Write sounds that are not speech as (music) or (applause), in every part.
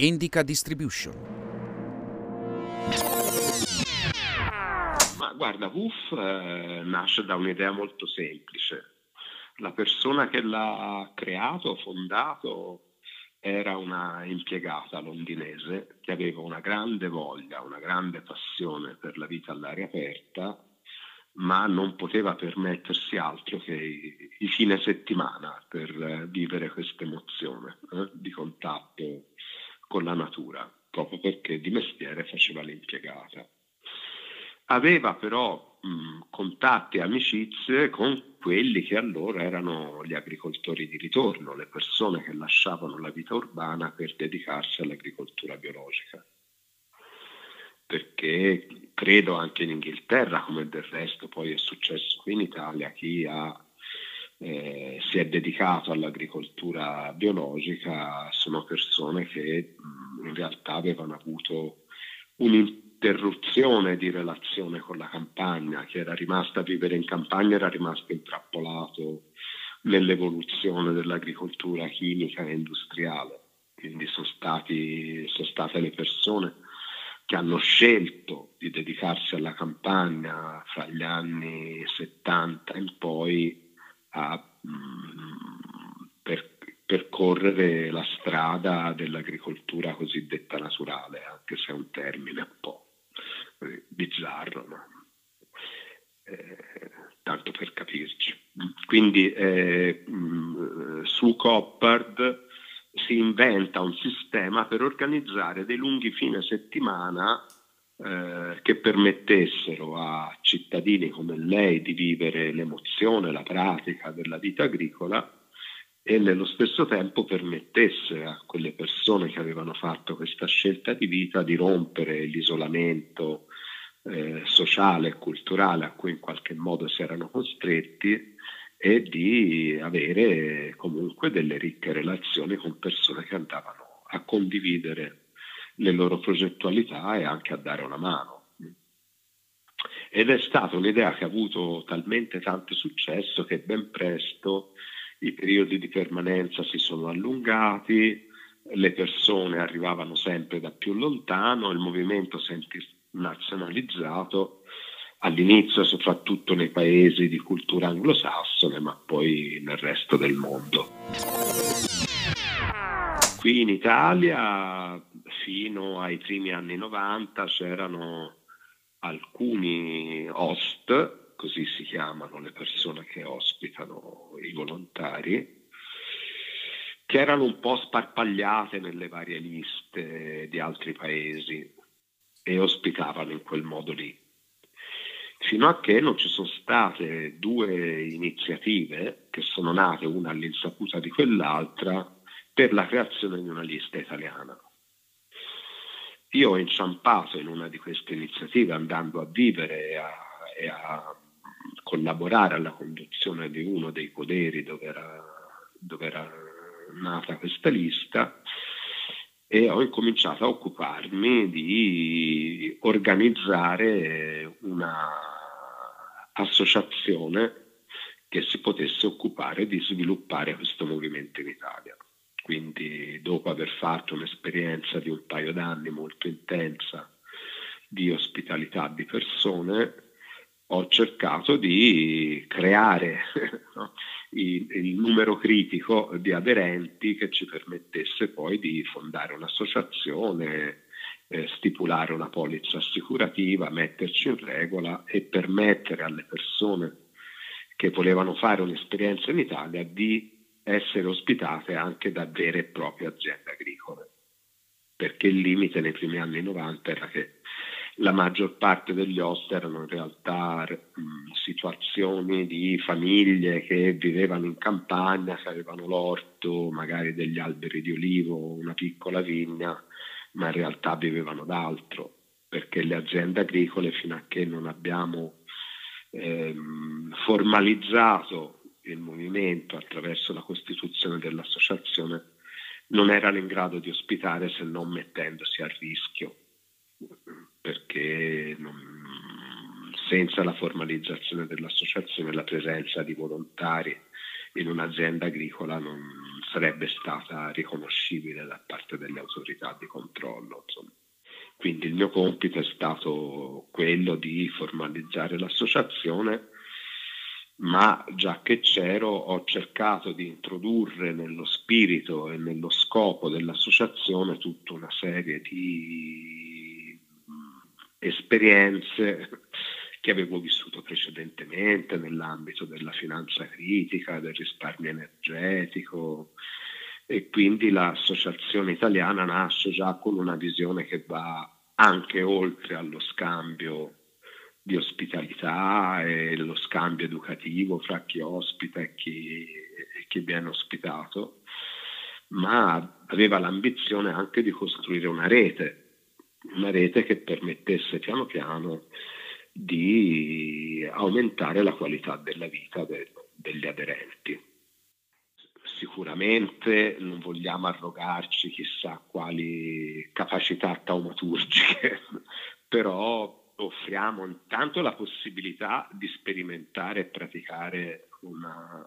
Indica Distribution. Ma guarda, WUF eh, nasce da un'idea molto semplice. La persona che l'ha creato, fondato, era una impiegata londinese che aveva una grande voglia, una grande passione per la vita all'aria aperta, ma non poteva permettersi altro che i, fine settimana per eh, vivere questa emozione eh, di contatto con la natura, proprio perché di mestiere faceva l'impiegata. Aveva però mh, contatti e amicizie con quelli che allora erano gli agricoltori di ritorno, le persone che lasciavano la vita urbana per dedicarsi all'agricoltura biologica. Perché credo anche in Inghilterra, come del resto poi è successo qui in Italia, chi ha eh, si è dedicato all'agricoltura biologica sono persone che mh, in realtà avevano avuto un'interruzione di relazione con la campagna, chi era rimasto a vivere in campagna era rimasto intrappolato nell'evoluzione dell'agricoltura chimica e industriale. Quindi sono, stati, sono state le persone che hanno scelto di dedicarsi alla campagna fra gli anni 70 in poi a mm, per, percorrere la strada dell'agricoltura cosiddetta naturale, anche se è un termine un po' eh, bizzarro, ma eh, tanto per capirci. Quindi eh, mh, mm, su Coppard si inventa un sistema per organizzare dei lunghi fine settimana eh, che permettessero a cittadini come lei di vivere l'emozione, la pratica della vita agricola e nello stesso tempo permettesse a quelle persone che avevano fatto questa scelta di vita di rompere l'isolamento eh, sociale e culturale a cui in qualche modo si erano costretti e di avere comunque delle ricche relazioni con persone che andavano a condividere le loro progettualità e anche a dare una mano. Ed è stata un'idea che ha avuto talmente tanto successo che ben presto i periodi di permanenza si sono allungati, le persone arrivavano sempre da più lontano, il movimento si è nazionalizzato all'inizio soprattutto nei paesi di cultura anglosassone, ma poi nel resto del mondo. Qui in Italia fino ai primi anni 90 c'erano alcuni host, così si chiamano le persone che ospitano i volontari, che erano un po' sparpagliate nelle varie liste di altri paesi e ospitavano in quel modo lì. Fino a che non ci sono state due iniziative che sono nate una all'insaputa di quell'altra per la creazione di una lista italiana. Io ho inciampato in una di queste iniziative andando a vivere e a, e a collaborare alla conduzione di uno dei poderi dove era, dove era nata questa lista e ho incominciato a occuparmi di organizzare un'associazione che si potesse occupare di sviluppare questo movimento in Italia. Quindi dopo aver fatto un'esperienza di un paio d'anni molto intensa di ospitalità di persone, ho cercato di creare (laughs) no, il, il, numero critico di aderenti che ci permettesse poi di fondare un'associazione, eh, stipulare una polizza assicurativa, metterci in regola e permettere alle persone che volevano fare un'esperienza in Italia di essere ospitate anche da vere e proprie aziende agricole, perché il limite nei primi anni 90 era che la maggior parte degli host erano in realtà mh, situazioni di famiglie che vivevano in campagna, che avevano l'orto, magari degli alberi di olivo, una piccola vigna, ma in realtà vivevano d'altro, perché le aziende agricole fino a che non abbiamo ehm, formalizzato il movimento attraverso la costituzione dell'associazione non erano in grado di ospitare se non mettendosi a rischio, perché non, senza la formalizzazione dell'associazione la presenza di volontari in un'azienda agricola non sarebbe stata riconoscibile da parte delle autorità di controllo. Insomma. Quindi il mio compito è stato quello di formalizzare l'associazione, ma già che c'ero ho cercato di introdurre nello spirito e nello scopo dell'associazione tutta una serie di esperienze che avevo vissuto precedentemente nell'ambito della finanza critica, del risparmio energetico. E quindi l'associazione italiana nasce già con una visione che va anche oltre allo scambio di ospitalità e lo scambio educativo fra chi ospita e chi, chi viene ospitato, ma aveva l'ambizione anche di costruire una rete, una rete che permettesse piano piano di aumentare la qualità della vita de- degli aderenti. Sicuramente non vogliamo arrogarci chissà quali capacità taumaturgiche, (laughs) però offriamo intanto la possibilità di sperimentare e praticare una,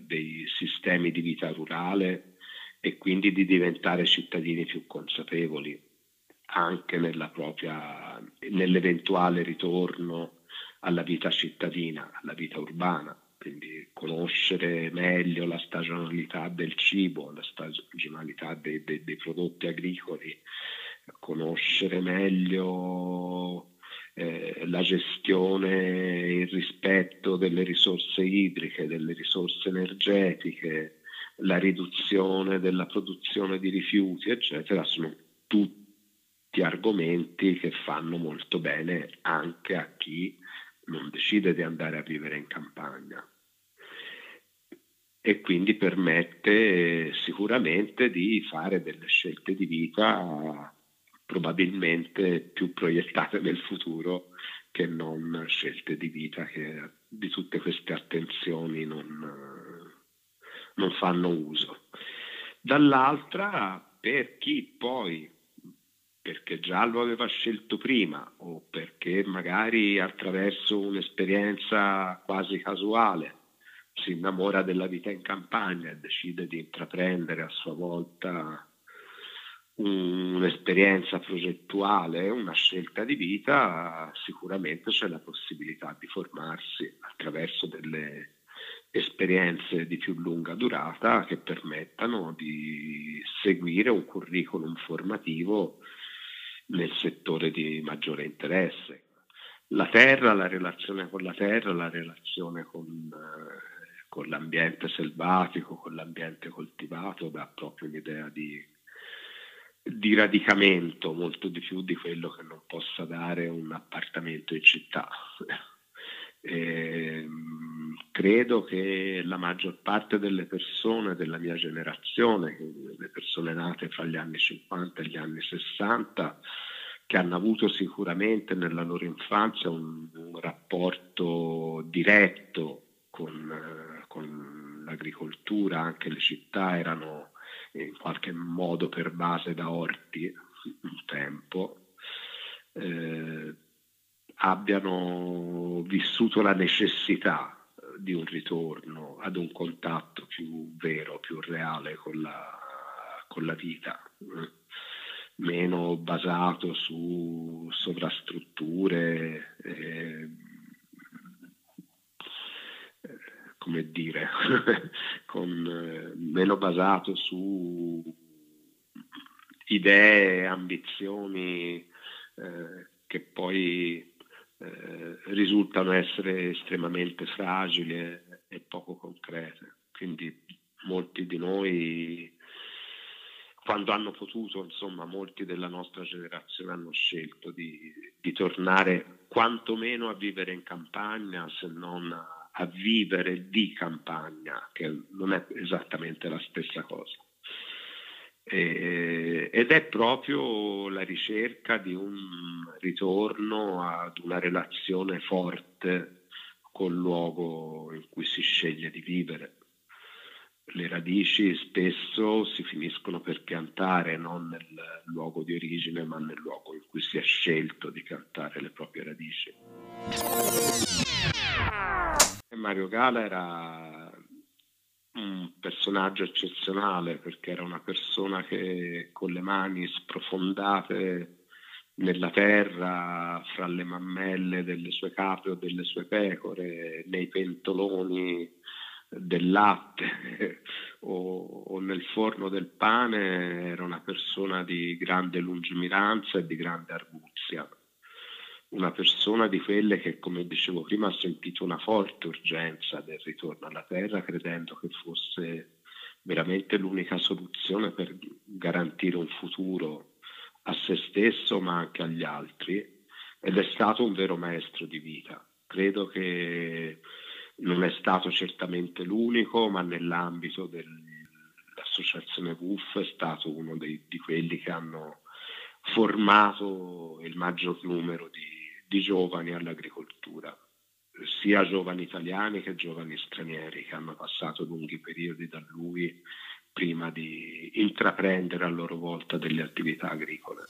dei sistemi di vita rurale e quindi di diventare cittadini più consapevoli anche propria, nell'eventuale ritorno alla vita cittadina, alla vita urbana, quindi conoscere meglio la stagionalità del cibo, la stagionalità dei, dei, dei prodotti agricoli, conoscere meglio la gestione e il rispetto delle risorse idriche, delle risorse energetiche, la riduzione della produzione di rifiuti, eccetera, sono tutti argomenti che fanno molto bene anche a chi non decide di andare a vivere in campagna. E quindi permette sicuramente di fare delle scelte di vita probabilmente più proiettate nel futuro che non scelte di vita che di tutte queste attenzioni non, non fanno uso. Dall'altra, per chi poi perché già lo aveva scelto prima o perché magari attraverso un'esperienza quasi casuale si innamora della vita in campagna e decide di intraprendere a sua volta un'esperienza progettuale, una scelta di vita, sicuramente c'è la possibilità di formarsi attraverso delle esperienze di più lunga durata che permettano di seguire un curriculum formativo nel settore di maggiore interesse. La terra, la relazione con la terra, la relazione con, eh, con l'ambiente selvatico, con l'ambiente coltivato, dà proprio un'idea di, di radicamento molto di più di quello che non possa dare un appartamento in città. E, (laughs) ehm, credo che la maggior parte delle persone della mia generazione, le persone nate fra gli anni 50 e gli anni 60, che hanno avuto sicuramente nella loro infanzia un, un rapporto diretto con, eh, con, l'agricoltura, anche le città erano in qualche modo pervase da orti un tempo. Eh, abbiano vissuto la necessità eh, di un ritorno ad un contatto più vero, più reale con la, con la vita, eh, meno basato su sovrastrutture, eh, come dire, (laughs) con, eh, meno basato su idee, ambizioni eh, che poi eh, risultano essere estremamente fragili e, poco concrete. Quindi molti di noi, quando hanno potuto, insomma, molti della nostra generazione hanno scelto di, di tornare quantomeno a vivere in campagna, se non a, a vivere di campagna, che non è esattamente la stessa cosa. Eh, ed è proprio la ricerca di un ritorno ad una relazione forte col luogo in cui si sceglie di vivere. Le radici spesso si finiscono per piantare non nel luogo di origine, ma nel luogo in cui si è scelto di piantare le proprie radici. Mario Gala era personaggio eccezionale perché era una persona che con le mani sprofondate nella terra, fra le mammelle delle sue capre o delle sue pecore, nei pentoloni del latte (laughs) o, o, nel forno del pane, era una persona di grande lungimiranza e di grande arguzia. Una persona di quelle che, come dicevo prima, ha sentito una forte urgenza del ritorno alla terra, credendo che fosse veramente l'unica soluzione per garantire un futuro a se stesso ma anche agli altri ed è stato un vero maestro di vita. Credo che non è stato certamente l'unico, ma nell'ambito dell'associazione WUF è stato uno dei, di quelli che hanno formato il maggior numero di, di giovani all'agricoltura, sia giovani italiani che giovani stranieri che hanno passato lunghi periodi da lui prima di intraprendere a loro volta delle attività agricole.